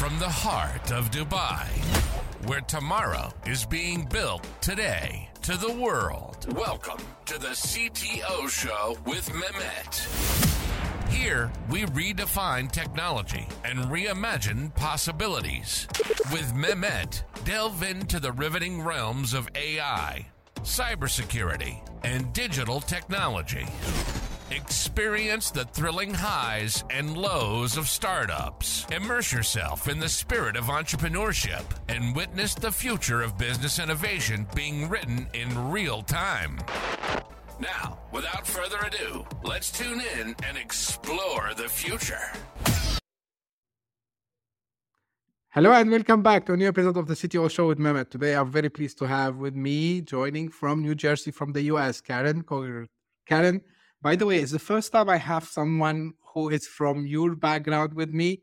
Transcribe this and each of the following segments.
from the heart of Dubai, where tomorrow is being built today to the world. Welcome to the CTO Show with Mehmet. Here, we redefine technology and reimagine possibilities. With Mehmet, delve into the riveting realms of AI, cybersecurity, and digital technology. Experience the thrilling highs and lows of startups. Immerse yourself in the spirit of entrepreneurship and witness the future of business innovation being written in real time. Now, without further ado, let's tune in and explore the future. Hello and welcome back to a new episode of the CTO Show with Mehmet. Today I'm very pleased to have with me joining from New Jersey from the US, Karin. Karin, by the way, it's the first time I have someone who is from your background with me.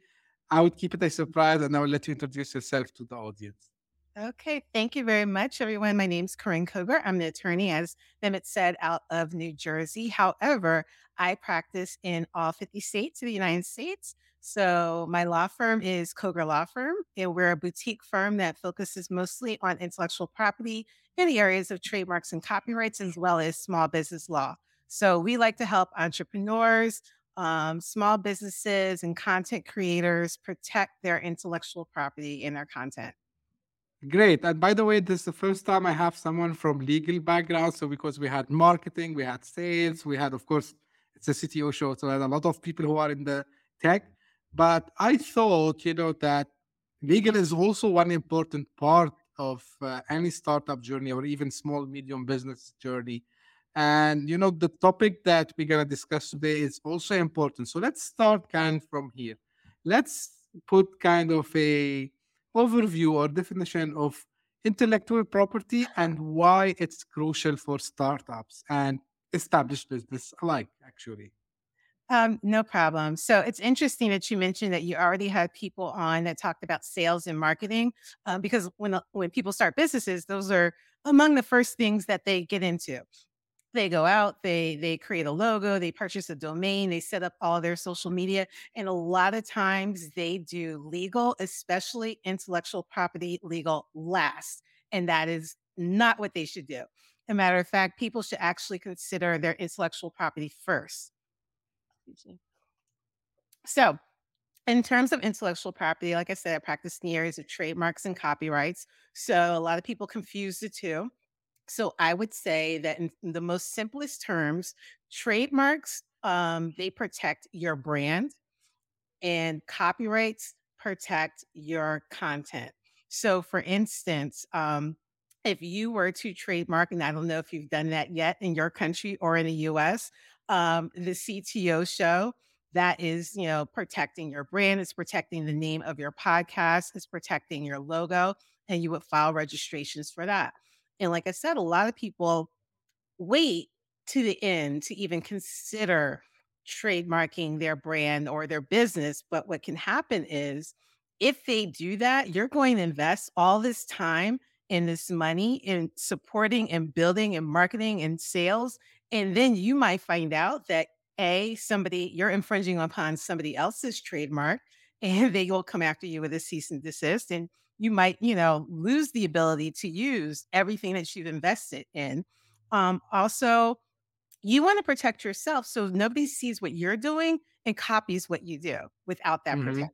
I would keep it a surprise and I will let you introduce yourself to the audience. Okay, thank you very much, everyone. My name is Karin Coger. I'm the attorney, as Mehmet said, out of New Jersey. However, I practice in all 50 states of the United States. So my law firm is Koger Law Firm, and we're a boutique firm that focuses mostly on intellectual property in the areas of trademarks and copyrights, as well as small business law. So we like to help entrepreneurs, um, small businesses, and content creators protect their intellectual property in their content. Great. And by the way, this is the first time I have someone from legal background. So because we had marketing, we had sales, we had, of course, it's a CTO show, so had a lot of people who are in the tech. But I thought, you know, that legal is also one important part of uh, any startup journey or even small medium business journey and you know, the topic that we're gonna discuss today is also important. So let's start kind of from here. Let's put kind of a overview or definition of intellectual property and why it's crucial for startups and established business alike, actually. Um, no problem. So it's interesting that you mentioned that you already had people on that talked about sales and marketing, um, because when when people start businesses, those are among the first things that they get into they go out, they they create a logo, they purchase a domain, they set up all their social media, and a lot of times they do legal, especially intellectual property legal last, and that is not what they should do. A matter of fact, people should actually consider their intellectual property first. So, in terms of intellectual property, like I said, I practice in the areas of trademarks and copyrights. So, a lot of people confuse the two. So I would say that in the most simplest terms, trademarks um, they protect your brand, and copyrights protect your content. So, for instance, um, if you were to trademark, and I don't know if you've done that yet in your country or in the U.S., um, the CTO show that is, you know, protecting your brand, it's protecting the name of your podcast, it's protecting your logo, and you would file registrations for that. And like I said, a lot of people wait to the end to even consider trademarking their brand or their business. But what can happen is if they do that, you're going to invest all this time and this money in supporting and building and marketing and sales. And then you might find out that A, somebody, you're infringing upon somebody else's trademark and they will come after you with a cease and desist. And you might, you know, lose the ability to use everything that you've invested in. Um, also, you want to protect yourself so nobody sees what you're doing and copies what you do without that mm-hmm. protection.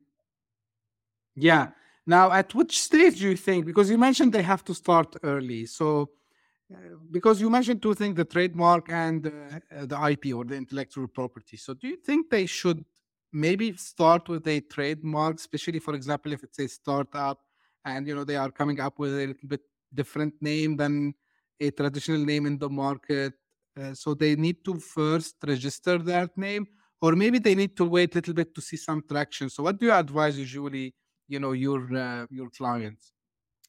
Yeah. Now, at which stage do you think? Because you mentioned they have to start early. So, uh, because you mentioned two things the trademark and uh, the IP or the intellectual property. So, do you think they should maybe start with a trademark, especially, for example, if it's a startup and you know they are coming up with a little bit different name than a traditional name in the market uh, so they need to first register that name or maybe they need to wait a little bit to see some traction. So what do you advise usually you know your uh, your clients?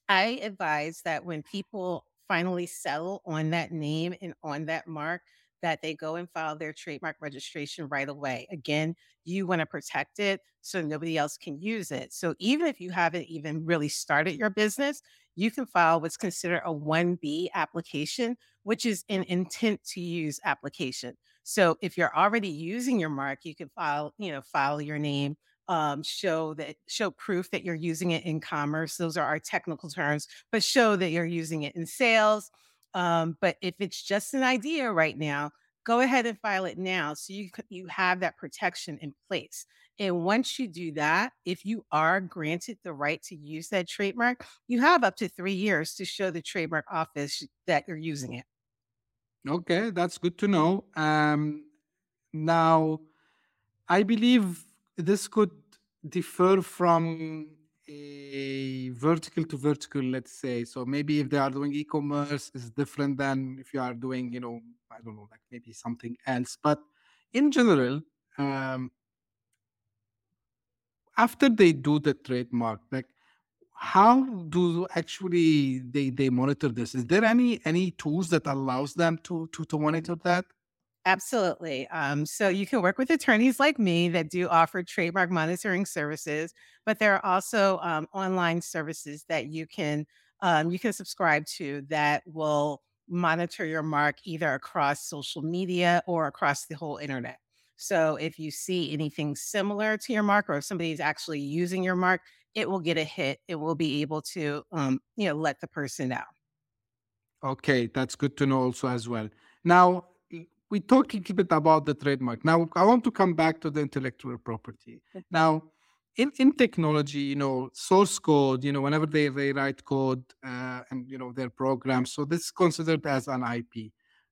I advise that when people finally settle on that name and on that mark that they go and file their trademark registration right away. Again, you want to protect it so nobody else can use it. So even if you haven't even really started your business, you can file what's considered a 1B application, which is an intent to use application. So if you're already using your mark, you can file, you know, file your name um, show that show proof that you're using it in commerce. Those are our technical terms, but show that you're using it in sales. Um, but if it's just an idea right now, go ahead and file it now so you you have that protection in place. And once you do that, if you are granted the right to use that trademark, you have up to three years to show the trademark office that you're using it. Okay, that's good to know. Um, now, I believe this could differ from a vertical to vertical, let's say. So maybe if they are doing e-commerce, it's different than if you are doing, you know, I don't know, like maybe something else. But in general, um, after they do the trademark, like how do actually they they monitor this? Is there any any tools that allows them to to to monitor that? Absolutely. Um, so you can work with attorneys like me that do offer trademark monitoring services, but there are also um, online services that you can um, you can subscribe to that will monitor your mark either across social media or across the whole internet. So if you see anything similar to your mark, or if somebody's actually using your mark, it will get a hit. It will be able to, um, you know, let the person know. Okay, that's good to know also as well. Now, we talked a little bit about the trademark. Now, I want to come back to the intellectual property. Now, in, in technology, you know, source code, you know, whenever they, they write code uh, and, you know, their programs, so this is considered as an IP.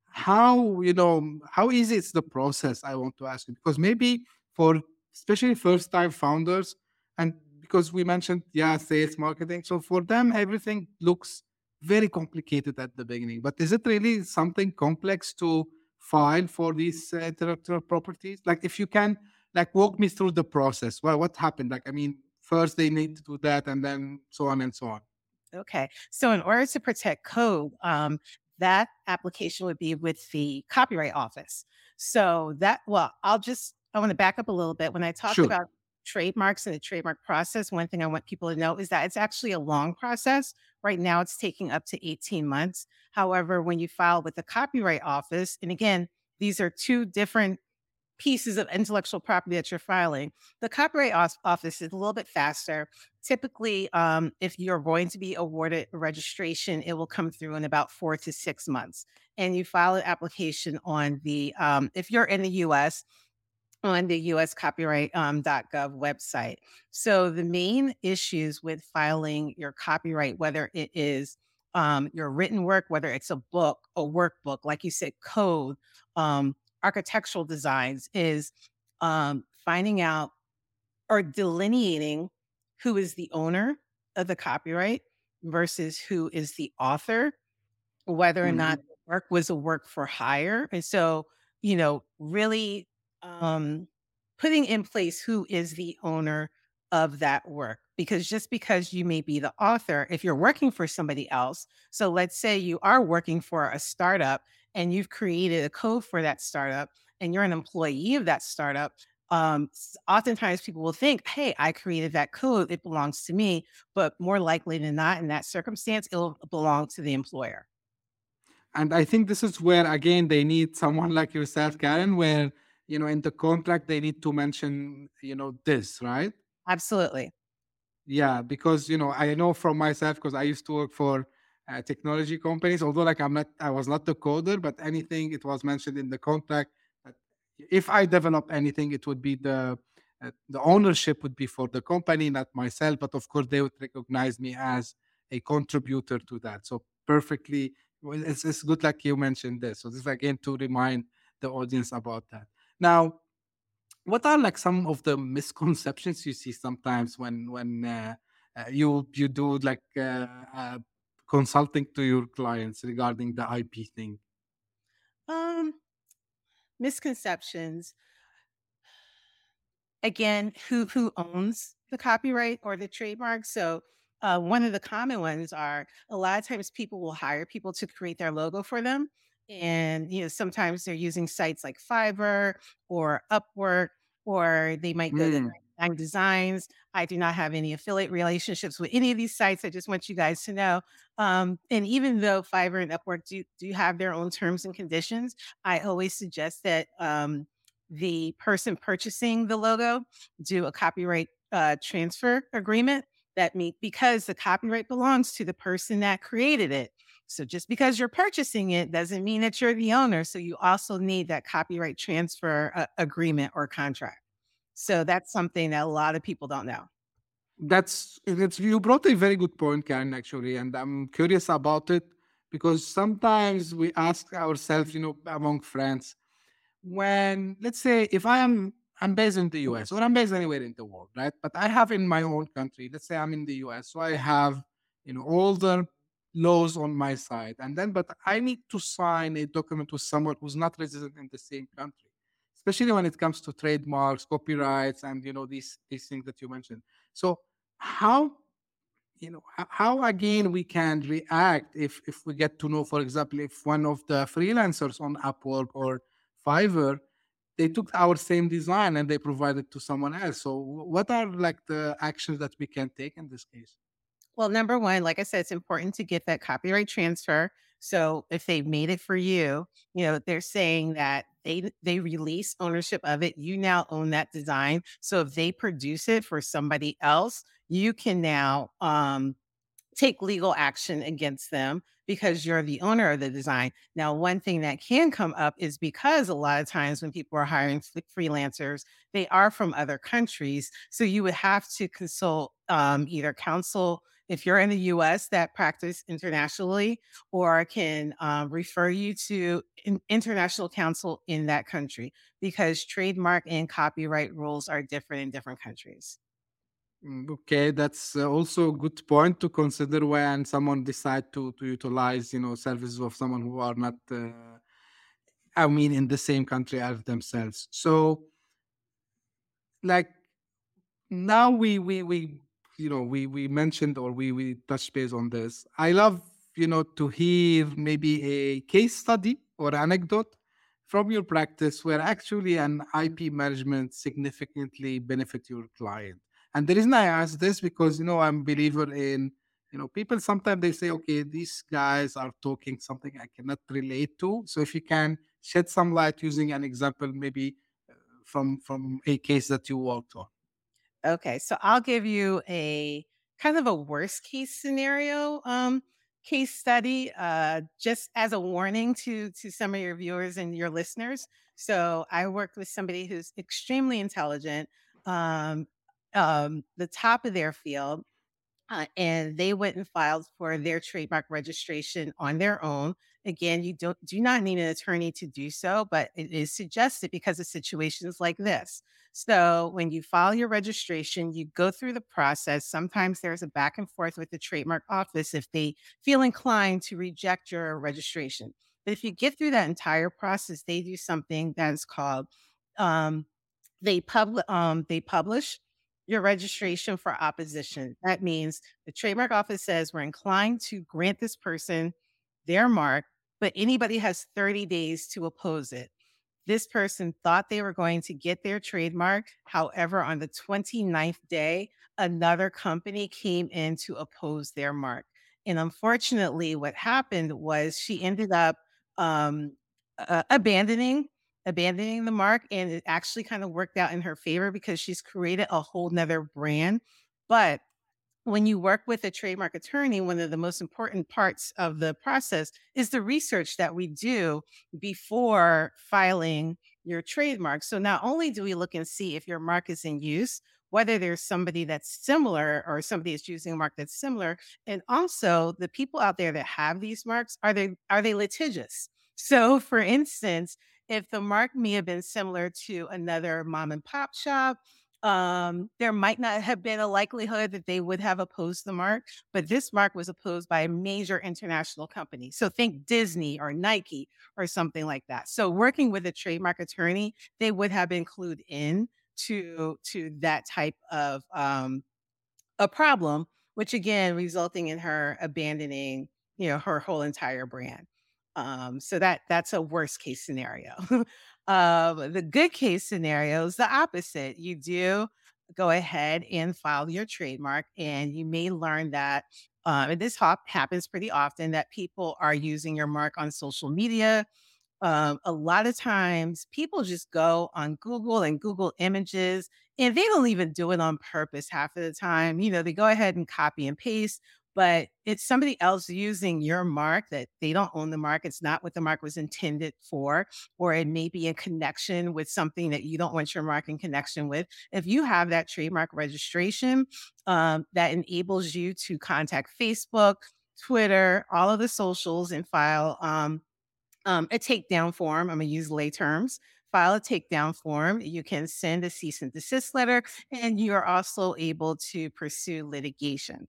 How, you know, how easy is the process? I want to ask you, because maybe for especially first time founders, and because we mentioned, yeah, sales, marketing. So for them, everything looks very complicated at the beginning. But is it really something complex to file for these uh, intellectual properties? Like, if you can, like, walk me through the process. Well, what happened? Like, I mean, first they need to do that, and then so on and so on. Okay. So, in order to protect code, um, that application would be with the Copyright Office. So, that, well, I'll just, I want to back up a little bit. When I talk Sure. about trademarks and the trademark process, one thing I want people to know is that it's actually a long process. Right now, it's taking up to 18 months. However, when you file with the Copyright Office, and again, these are two different pieces of intellectual property that you're filing. The Copyright Office is a little bit faster. Typically, um, if you're going to be awarded registration, it will come through in about four to six months. And you file an application on the, um, if you're in the US, on the US copyright.gov um, .gov website. So the main issues with filing your copyright, whether it is um, your written work, whether it's a book, a workbook, like you said, code, um, architectural designs, is um, finding out or delineating who is the owner of the copyright versus who is the author, whether or not Mhm. the work was a work for hire. And so, you know, really um, putting in place who is the owner of that work. Because just because you may be the author, if you're working for somebody else, so let's say you are working for a startup and you've created a code for that startup and you're an employee of that startup, um, oftentimes people will think, hey, I created that code, it belongs to me. But more likely than not, in that circumstance, it'll belong to the employer. And I think this is where again they need someone like yourself, Karin, where you know in the contract they need to mention you know this, right? Absolutely. Yeah, because you know I know from myself because I used to work for uh, technology companies. Although like I'm not, I was not the coder, but anything it was mentioned in the contract if I develop anything, it would be the uh, the ownership would be for the company, not myself. But of course, they would recognize me as a contributor to that. So perfectly, well, it's it's good like you mentioned this. So this is again to remind the audience about that. Now, what are like some of the misconceptions you see sometimes when when uh, uh, you you do like uh, uh, consulting to your clients regarding the IP thing? Um, misconceptions. again who who owns the copyright or the trademark so uh, one of the common ones are a lot of times people will hire people to create their logo for them and you know sometimes they're using sites like fiverr or upwork or they might go to Mm, 99 designs. I do not have any affiliate relationships with any of these sites. I just want you guys to know um, and even though fiverr and upwork do, do have their own terms and conditions i always suggest that um, the person purchasing the logo do a copyright uh, transfer agreement that meet because the copyright belongs to the person that created it. So just because you're purchasing it doesn't mean that you're the owner. So you also need that copyright transfer uh, agreement or contract. So that's something that a lot of people don't know. That's it's you brought a very good point, Karin, actually, and I'm curious about it because sometimes we ask ourselves, you know, among friends, when let's say if I am I'm based in the US or I'm based anywhere in the world, right? But I have in my own country, let's say I'm in the US, so I have, you know, the laws on my side. And then, but I need to sign a document with someone who's not resident in the same country, especially when it comes to trademarks, copyrights, and, you know, these, these things that you mentioned. So how, you know, how again we can react if, if we get to know, for example, if one of the freelancers on Upwork or Fiverr they took our same design and they provided to someone else. So what are like the actions that we can take in this case? Well, number one, like I said, it's important to get that copyright transfer. So if they made it for you, you know, they're saying that they they release ownership of it. You now own that design. So if they produce it for somebody else, you can now um take legal action against them because you're the owner of the design. Now, one thing that can come up is because a lot of times when people are hiring freelancers, they are from other countries. So you would have to consult um, either counsel if you're in the US that practice internationally, or can um, refer you to an international counsel in that country because trademark and copyright rules are different in different countries. Mm, okay, that's uh, also a good point to consider when someone decide to to utilize, you know, services of someone who are not, uh, I mean, in the same country as themselves. So, like now we we we you know we we mentioned or we we touched base on this. I love you know to hear maybe a case study or anecdote from your practice where actually an IP management significantly benefit your client and the reason I ask this because you know I'm a believer in you know people sometimes they say okay these guys are talking something I cannot relate to. So if you can shed some light using an example maybe uh, from from a case that you worked on. Okay, so I'll give you a kind of a worst case scenario um, case study, uh, just as a warning to to some of your viewers and your listeners. So I worked with somebody who's extremely intelligent, um, um, the top of their field, uh, and they went and filed for their trademark registration on their own. Again, you don't do not need an attorney to do so, but it is suggested because of situations like this. So when you file your registration, you go through the process. Sometimes there's a back and forth with the trademark office if they feel inclined to reject your registration. But if you get through that entire process, they do something that's called um, they pub um, they publish your registration for opposition. That means the trademark office says we're inclined to grant this person their mark, but anybody has 30 days to oppose it. This person thought they were going to get their trademark. However, on the 29th day, another company came in to oppose their mark. And unfortunately, what happened was she ended up um, uh, abandoning abandoning the mark and it actually kind of worked out in her favor because she's created a whole nother brand. But when you work with a trademark attorney, one of the most important parts of the process is the research that we do before filing your trademark. So not only do we look and see if your mark is in use, whether there's somebody that's similar or somebody is using a mark that's similar, and also the people out there that have these marks are they are they litigious? So, for instance, if the mark may have been similar to another mom and pop shop, um, there might not have been a likelihood that they would have opposed the mark, but this mark was opposed by a major international company. So think Disney or Nike or something like that. So working with a trademark attorney, they would have been clued in to to that type of um, a problem, which again resulting in her abandoning, you know, her whole entire brand. Um, so that that's a worst case scenario. um, the good case scenario is the opposite. You do go ahead and file your trademark, and you may learn that, um, and this hop happens pretty often, that people are using your mark on social media um, a lot of times people just go on Google and Google images and they don't even do it on purpose half of the time. You know, they go ahead and copy and paste, but it's somebody else using your mark that they don't own the mark. It's not what the mark was intended for, or it may be in connection with something that you don't want your mark in connection with. If you have that trademark registration um, that enables you to contact Facebook, Twitter, all of the socials and file um, um, a takedown form. I'm going to use lay terms. File a takedown form. You can send a cease and desist letter, and you're also able to pursue litigation.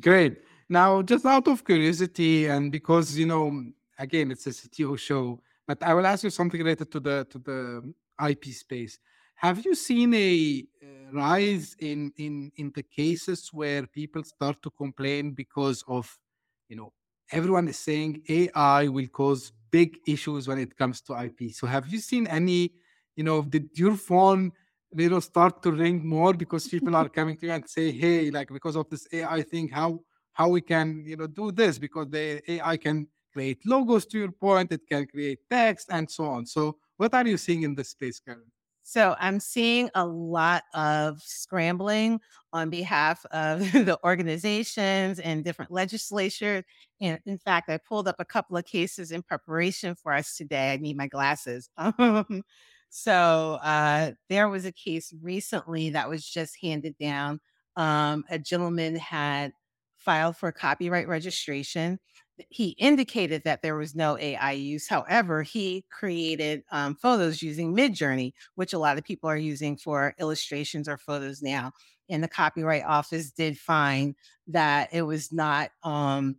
Great. Now, just out of curiosity, and because you know, again, it's a CTO show, but I will ask you something related to the to the IP space. Have you seen a uh, rise in in in the cases where people start to complain because of, you know, everyone is saying AI will cause big issues when it comes to IP. So have you seen any, you know, did your phone you know start to ring more because people are coming to you and say, hey, like because of this AI thing, how how we can, you know, do this because the AI can create logos to your point, it can create text and so on. So what are you seeing in this space, Karin? So I'm seeing a lot of scrambling on behalf of the organizations and different legislatures. And in fact, I pulled up a couple of cases in preparation for us today. I need my glasses. So uh, there was a case recently that was just handed down. Um, a gentleman had filed for copyright registration he indicated that there was no AI use. However, he created um, photos using Midjourney, which a lot of people are using for illustrations or photos now. And the Copyright Office did find that it was not um,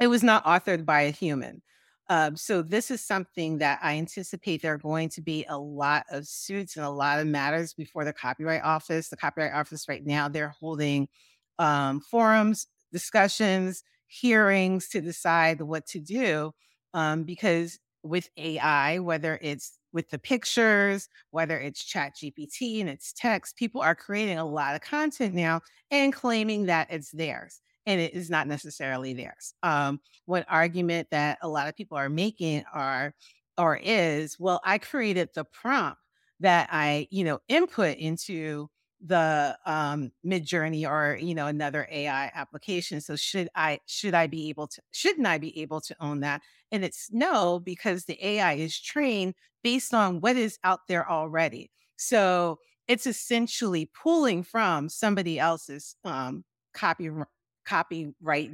it was not authored by a human. Um, so this is something that I anticipate there are going to be a lot of suits and a lot of matters before the Copyright Office. The Copyright Office right now they're holding um, forums, discussions hearings to decide what to do. Um, because with AI, whether it's with the pictures, whether it's chat GPT and it's text, people are creating a lot of content now and claiming that it's theirs. And it is not necessarily theirs. Um, one argument that a lot of people are making are or is, well, I created the prompt that I, you know, input into the um Midjourney or you know another ai application. So should i should i be able to shouldn't i be able to own that? And it's no because the ai is trained based on what is out there already. So it's essentially pulling from somebody else's um copy copyright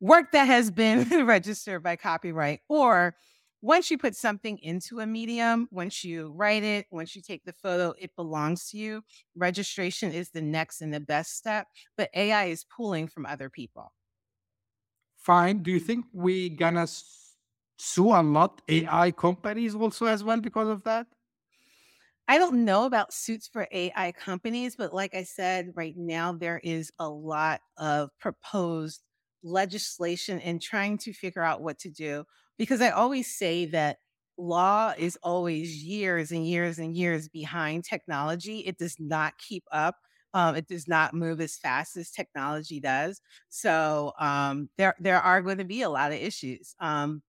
work that has been registered by copyright or once you put something into a medium, once you write it, once you take the photo, it belongs to you. Registration is the next and the best step, but AI is pulling from other people. Fine. Do you think we gonna sue a lot AI companies also as well because of that? I don't know about suits for AI companies, but like I said, right now there is a lot of proposed legislation and trying to figure out what to do because I always say that law is always years and years and years behind technology. It does not keep up. Um, it does not move as fast as technology does. So um, there there are going to be a lot of issues. Um,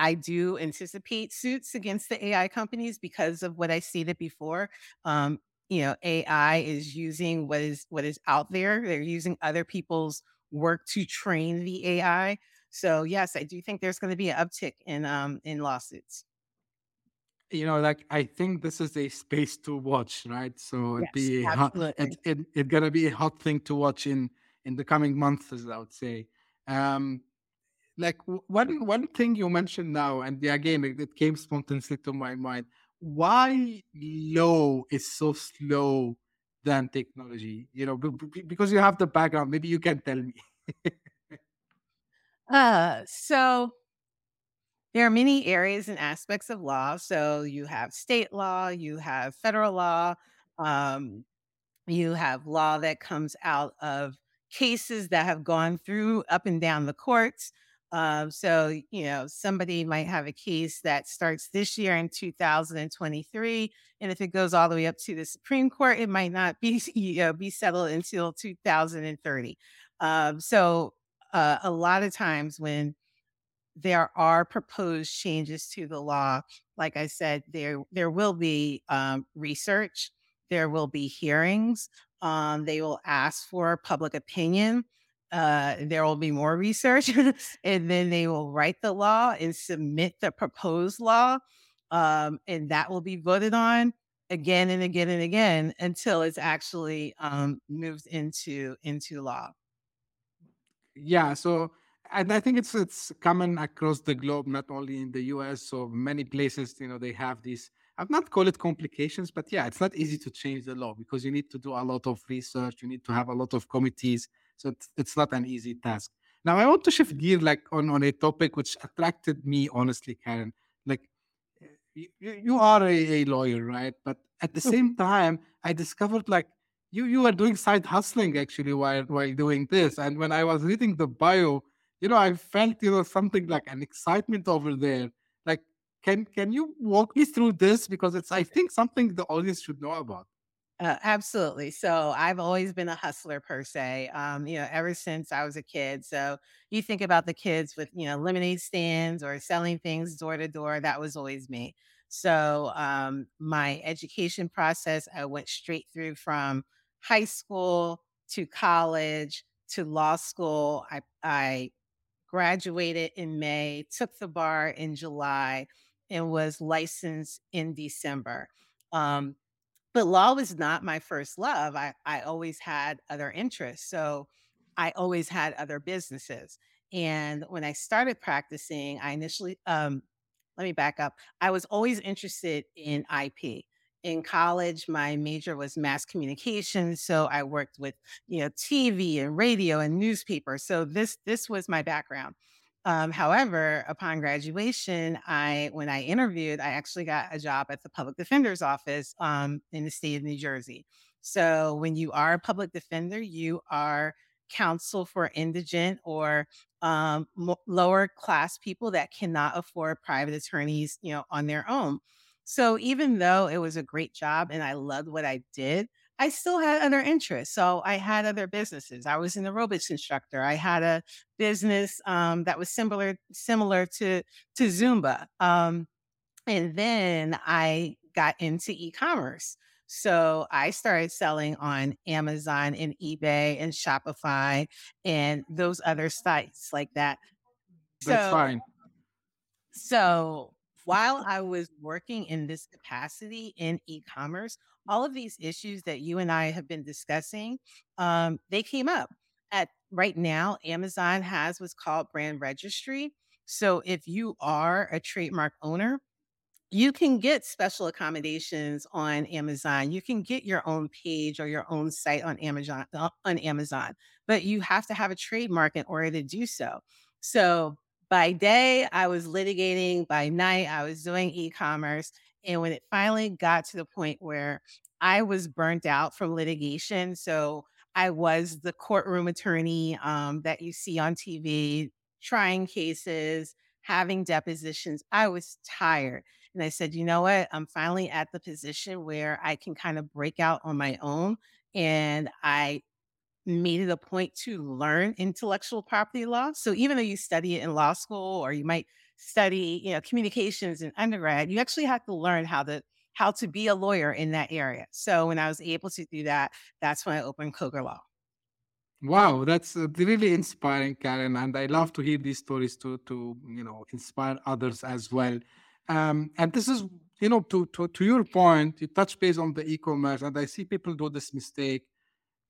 I do anticipate suits against the AI companies because of what I stated before. Um, you know, AI is using what is what is out there. They're using other people's work to train the AI. So yes, I do think there's going to be an uptick in um in lawsuits. You know, like I think this is a space to watch, right? So it'd Yes, be hot, it, it it gonna be a hot thing to watch in in the coming months, as I would say. Um, like one one thing you mentioned now, and again, it, it came spontaneously to my mind. Why law is so slow than technology? You know, b- b- because you have the background. Maybe you can tell me. Uh, so there are many areas and aspects of law. So you have state law, you have federal law, um, you have law that comes out of cases that have gone through up and down the courts. Um, so, you know, somebody might have a case that starts this year in 2023. And if it goes all the way up to the Supreme Court, it might not be, you know, be settled until 2030. Um, so uh, a lot of times when there are proposed changes to the law. Like I said, there there will be um, research, there will be hearings. Um, they will ask for public opinion. Uh, there will be more research, and then they will write the law and submit the proposed law, um, and that will be voted on again and again and again until it's actually um, moved into into law. Yeah. So, and I think it's it's common across the globe, not only in the U.S. So many places, you know, they have these. I've not call it complications, but yeah, it's not easy to change the law because you need to do a lot of research. You need to have a lot of committees. So it's, it's not an easy task. Now I want to shift gear like on on a topic which attracted me honestly, Karen. Like you, you are a, a lawyer, right? But at the hmm. same time, I discovered like you you are doing side hustling actually while while doing this. And when I was reading the bio, you know, I felt you know something like an excitement over there. Like, can can you walk me through this because it's I think something the audience should know about. Uh, absolutely. So I've always been a hustler per se. Um, you know, ever since I was a kid. So you think about the kids with, you know, lemonade stands or selling things door to door. That was always me. So um, my education process, I went straight through from high school to college to law school. I, I graduated in May, took the bar in July, and was licensed in December. Um, but law was not my first love. I, I always had other interests. So I always had other businesses. And when I started practicing, I initially, um, let me back up. I was always interested in IP. In college, my major was mass communication, so I worked with you know TV and radio and newspaper. So this this was my background. Um, however, upon graduation, I when I interviewed, I actually got a job at the public defender's office um, in the state of New Jersey. So when you are a public defender, you are counsel for indigent or um, lower class people that cannot afford private attorneys, you know, on their own. So even though it was a great job and I loved what I did, I still had other interests. So I had other businesses. I was an aerobics instructor. I had a business um, that was similar similar to to Zumba. Um, and then I got into e-commerce. So I started selling on Amazon and eBay and Shopify and those other sites like that. That's so, fine. So while I was working in this capacity in e-commerce, all of these issues that you and I have been discussing, um, they came up. At right now, Amazon has what's called brand registry. So if you are a trademark owner, you can get special accommodations on Amazon. You can get your own page or your own site on Amazon uh, on Amazon, but you have to have a trademark in order to do so. So by day, I was litigating. By night, I was doing e-commerce. And when it finally got to the point where I was burnt out from litigation, so I was the courtroom attorney um, that you see on TV, trying cases, having depositions. I was tired. And I said, you know what? I'm finally at the position where I can kind of break out on my own. And I made it a point to learn intellectual property law. So even though you study it in law school or you might study, you know, communications in undergrad, you actually have to learn how to how to be a lawyer in that area. So when I was able to do that, that's when I opened Coger Law. Wow, that's really inspiring, Karin, and I love to hear these stories to to you know inspire others as well. Um, and this is you know to to to your point, you touch base on the e-commerce, and I see people do this mistake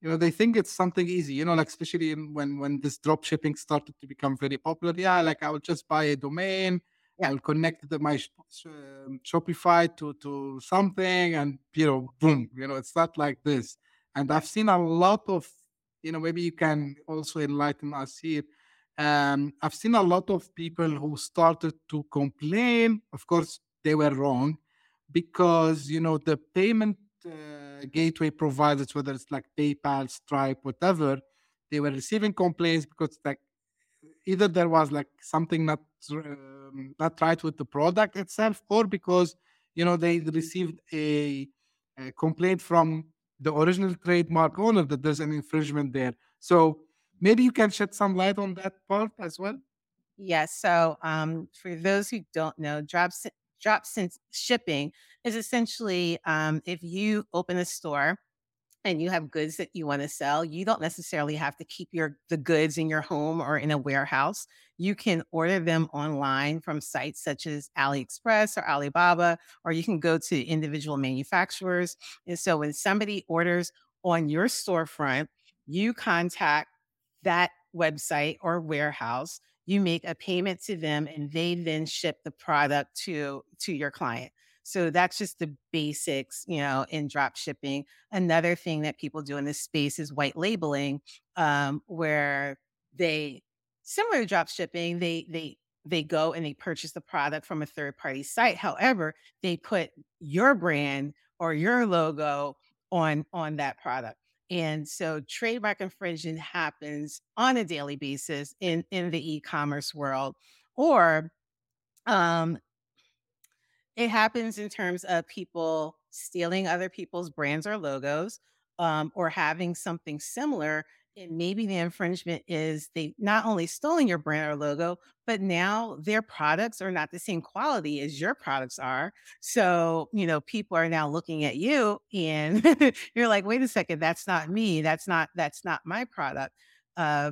you know they think it's something easy you know like especially in, when when this drop shipping started to become very popular yeah like i will just buy a domain yeah. i'll connect the, my um, shopify to to something and you know boom you know it's not like this. And i've seen a lot of you know maybe you can also enlighten us here. Um, i've seen a lot of people who started to complain of course they were wrong because you know the payment uh, gateway providers, whether it's like PayPal, Stripe, whatever, they were receiving complaints because like either there was like something not um, not right with the product itself, or because you know they received a, a complaint from the original trademark owner that there's an infringement there. So maybe you can shed some light on that part as well. Yes. So, um, for those who don't know, drop drop shipping is essentially um, if you open a store and you have goods that you want to sell, you don't necessarily have to keep your the goods in your home or in a warehouse. You can order them online from sites such as AliExpress or Alibaba, or you can go to individual manufacturers. And so when somebody orders on your storefront, you contact that website or warehouse you make a payment to them and they then ship the product to to your client so that's just the basics, you know, in drop shipping. Another thing that people do in this space is white labeling, um, where they similar to drop shipping, they they they go and they purchase the product from a third party site. However, they put your brand or your logo on on that product. And so trademark infringement happens on a daily basis in in the e-commerce world or um it happens in terms of people stealing other people's brands or logos, um, or having something similar. And maybe the infringement is they not only stolen your brand or logo, but now their products are not the same quality as your products are. So, you know, people are now looking at you and you're like, wait a second, that's not me. That's not, that's not my product. Uh,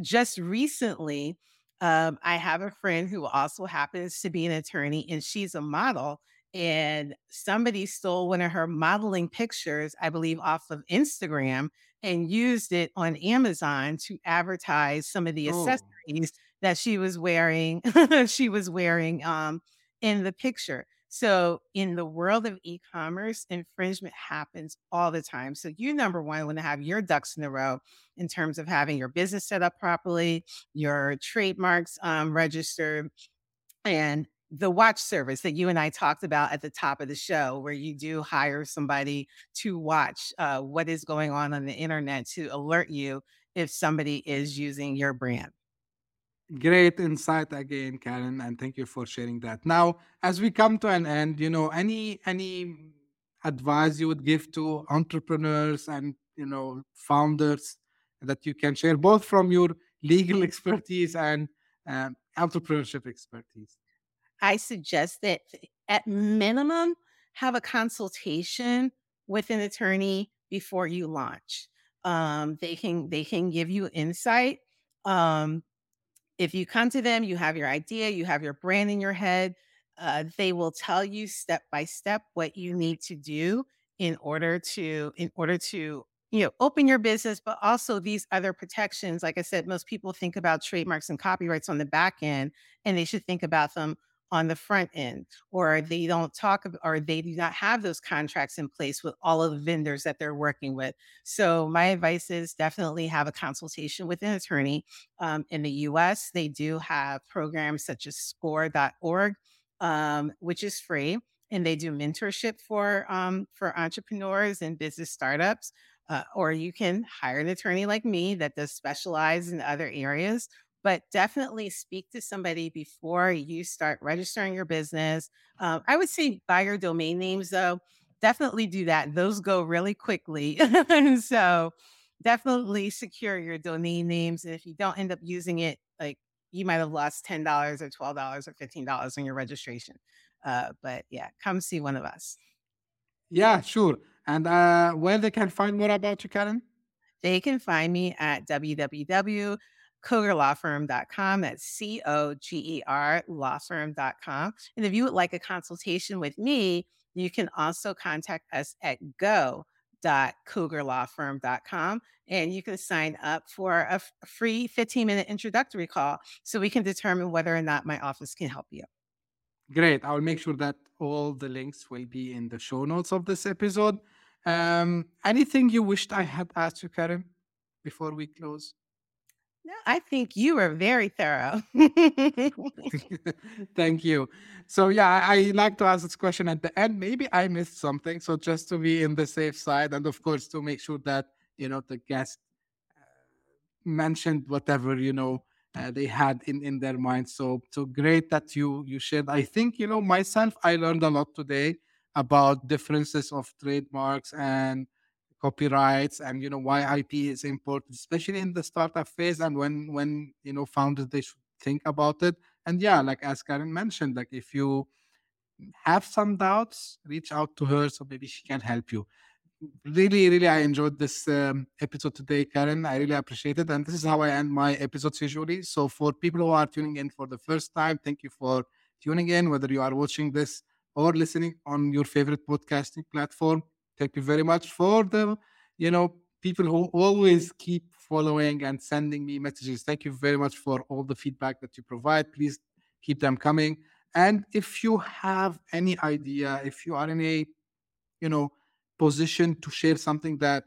just recently, um, I have a friend who also happens to be an attorney, and she's a model. And somebody stole one of her modeling pictures, I believe, off of Instagram and used it on Amazon to advertise some of the Oh, accessories that she was wearing. she was wearing um, in the picture. So, in the world of e commerce, infringement happens all the time. So, you, number one, want to have your ducks in a row in terms of having your business set up properly, your trademarks um, registered, and the watch service that you and I talked about at the top of the show, where you do hire somebody to watch uh, what is going on on the internet to alert you if somebody is using your brand. great insight again, Karin, and thank you for sharing that. Now, as we come to an end, you know, any any advice you would give to entrepreneurs and you know founders that you can share, both from your legal expertise and um, entrepreneurship expertise? I suggest that at minimum, have a consultation with an attorney before you launch. Um, they can they can give you insight. Um, if you come to them, you have your idea, you have your brand in your head. Uh, they will tell you step by step what you need to do in order to in order to you know open your business, but also these other protections. Like I said, most people think about trademarks and copyrights on the back end, and they should think about them on the front end, or they don't talk or they do not have those contracts in place with all of the vendors that they're working with. So my advice is definitely have a consultation with an attorney um, in the US, they do have programs such as score.org, um, which is free. And they do mentorship for um, for entrepreneurs and business startups. Uh, or you can hire an attorney like me that does specialize in other areas. But definitely speak to somebody before you start registering your business. Um, I would say buy your domain names though. Definitely do that. Those go really quickly. so definitely secure your domain names. And if you don't end up using it, like you might have lost $10 or $12 or $15 on your registration. Uh, but yeah, come see one of us. Yeah, sure. And uh, where they can find more about you, Karin? They can find me at www.cogerlawfirm.com. That's C O G E R lawfirm.com. And if you would like a consultation with me, you can also contact us at go and you can sign up for a f- free 15 minute introductory call so we can determine whether or not my office can help you. Great. I'll make sure that all the links will be in the show notes of this episode. Um, anything you wished I had asked you, Karin, before we close? No, I think you were very thorough. Thank you. So yeah, I, I like to ask this question at the end. Maybe I missed something. So just to be in the safe side, and of course to make sure that you know the guest uh, mentioned whatever you know uh, they had in in their mind. So so great that you you shared. I think you know myself. I learned a lot today about differences of trademarks and copyrights and you know why IP is important, especially in the startup phase and when when you know founders they should think about it. And yeah, like as Karin mentioned, like if you have some doubts, reach out to her so maybe she can help you. Really, really, I enjoyed this um, episode today, Karin. I really appreciate it. And this is how I end my episodes usually. So, for people who are tuning in for the first time, thank you for tuning in, whether you are watching this or listening on your favorite podcasting platform. Thank you very much for the, you know, people who always keep following and sending me messages. Thank you very much for all the feedback that you provide. Please keep them coming. And if you have any idea, if you are in a, you know, position to share something that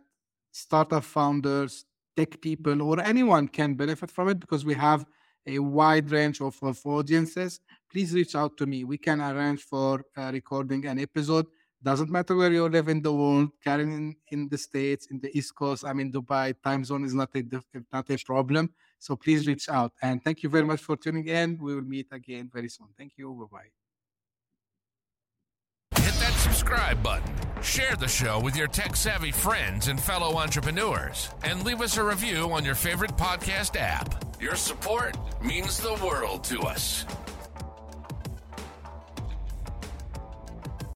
startup founders, tech people, or anyone can benefit from it, because we have a wide range of, of audiences, please reach out to me. We can arrange for uh, recording an episode. Doesn't matter where you live in the world, Karin in, in the States, in the East Coast, I'm in Dubai. Time zone is not a, not a problem. So please reach out. And thank you very much for tuning in. We will meet again very soon. Thank you. Bye bye hit that subscribe button, share the show with your tech savvy friends and fellow entrepreneurs, and leave us a review on your favorite podcast app. Your support means the world to us.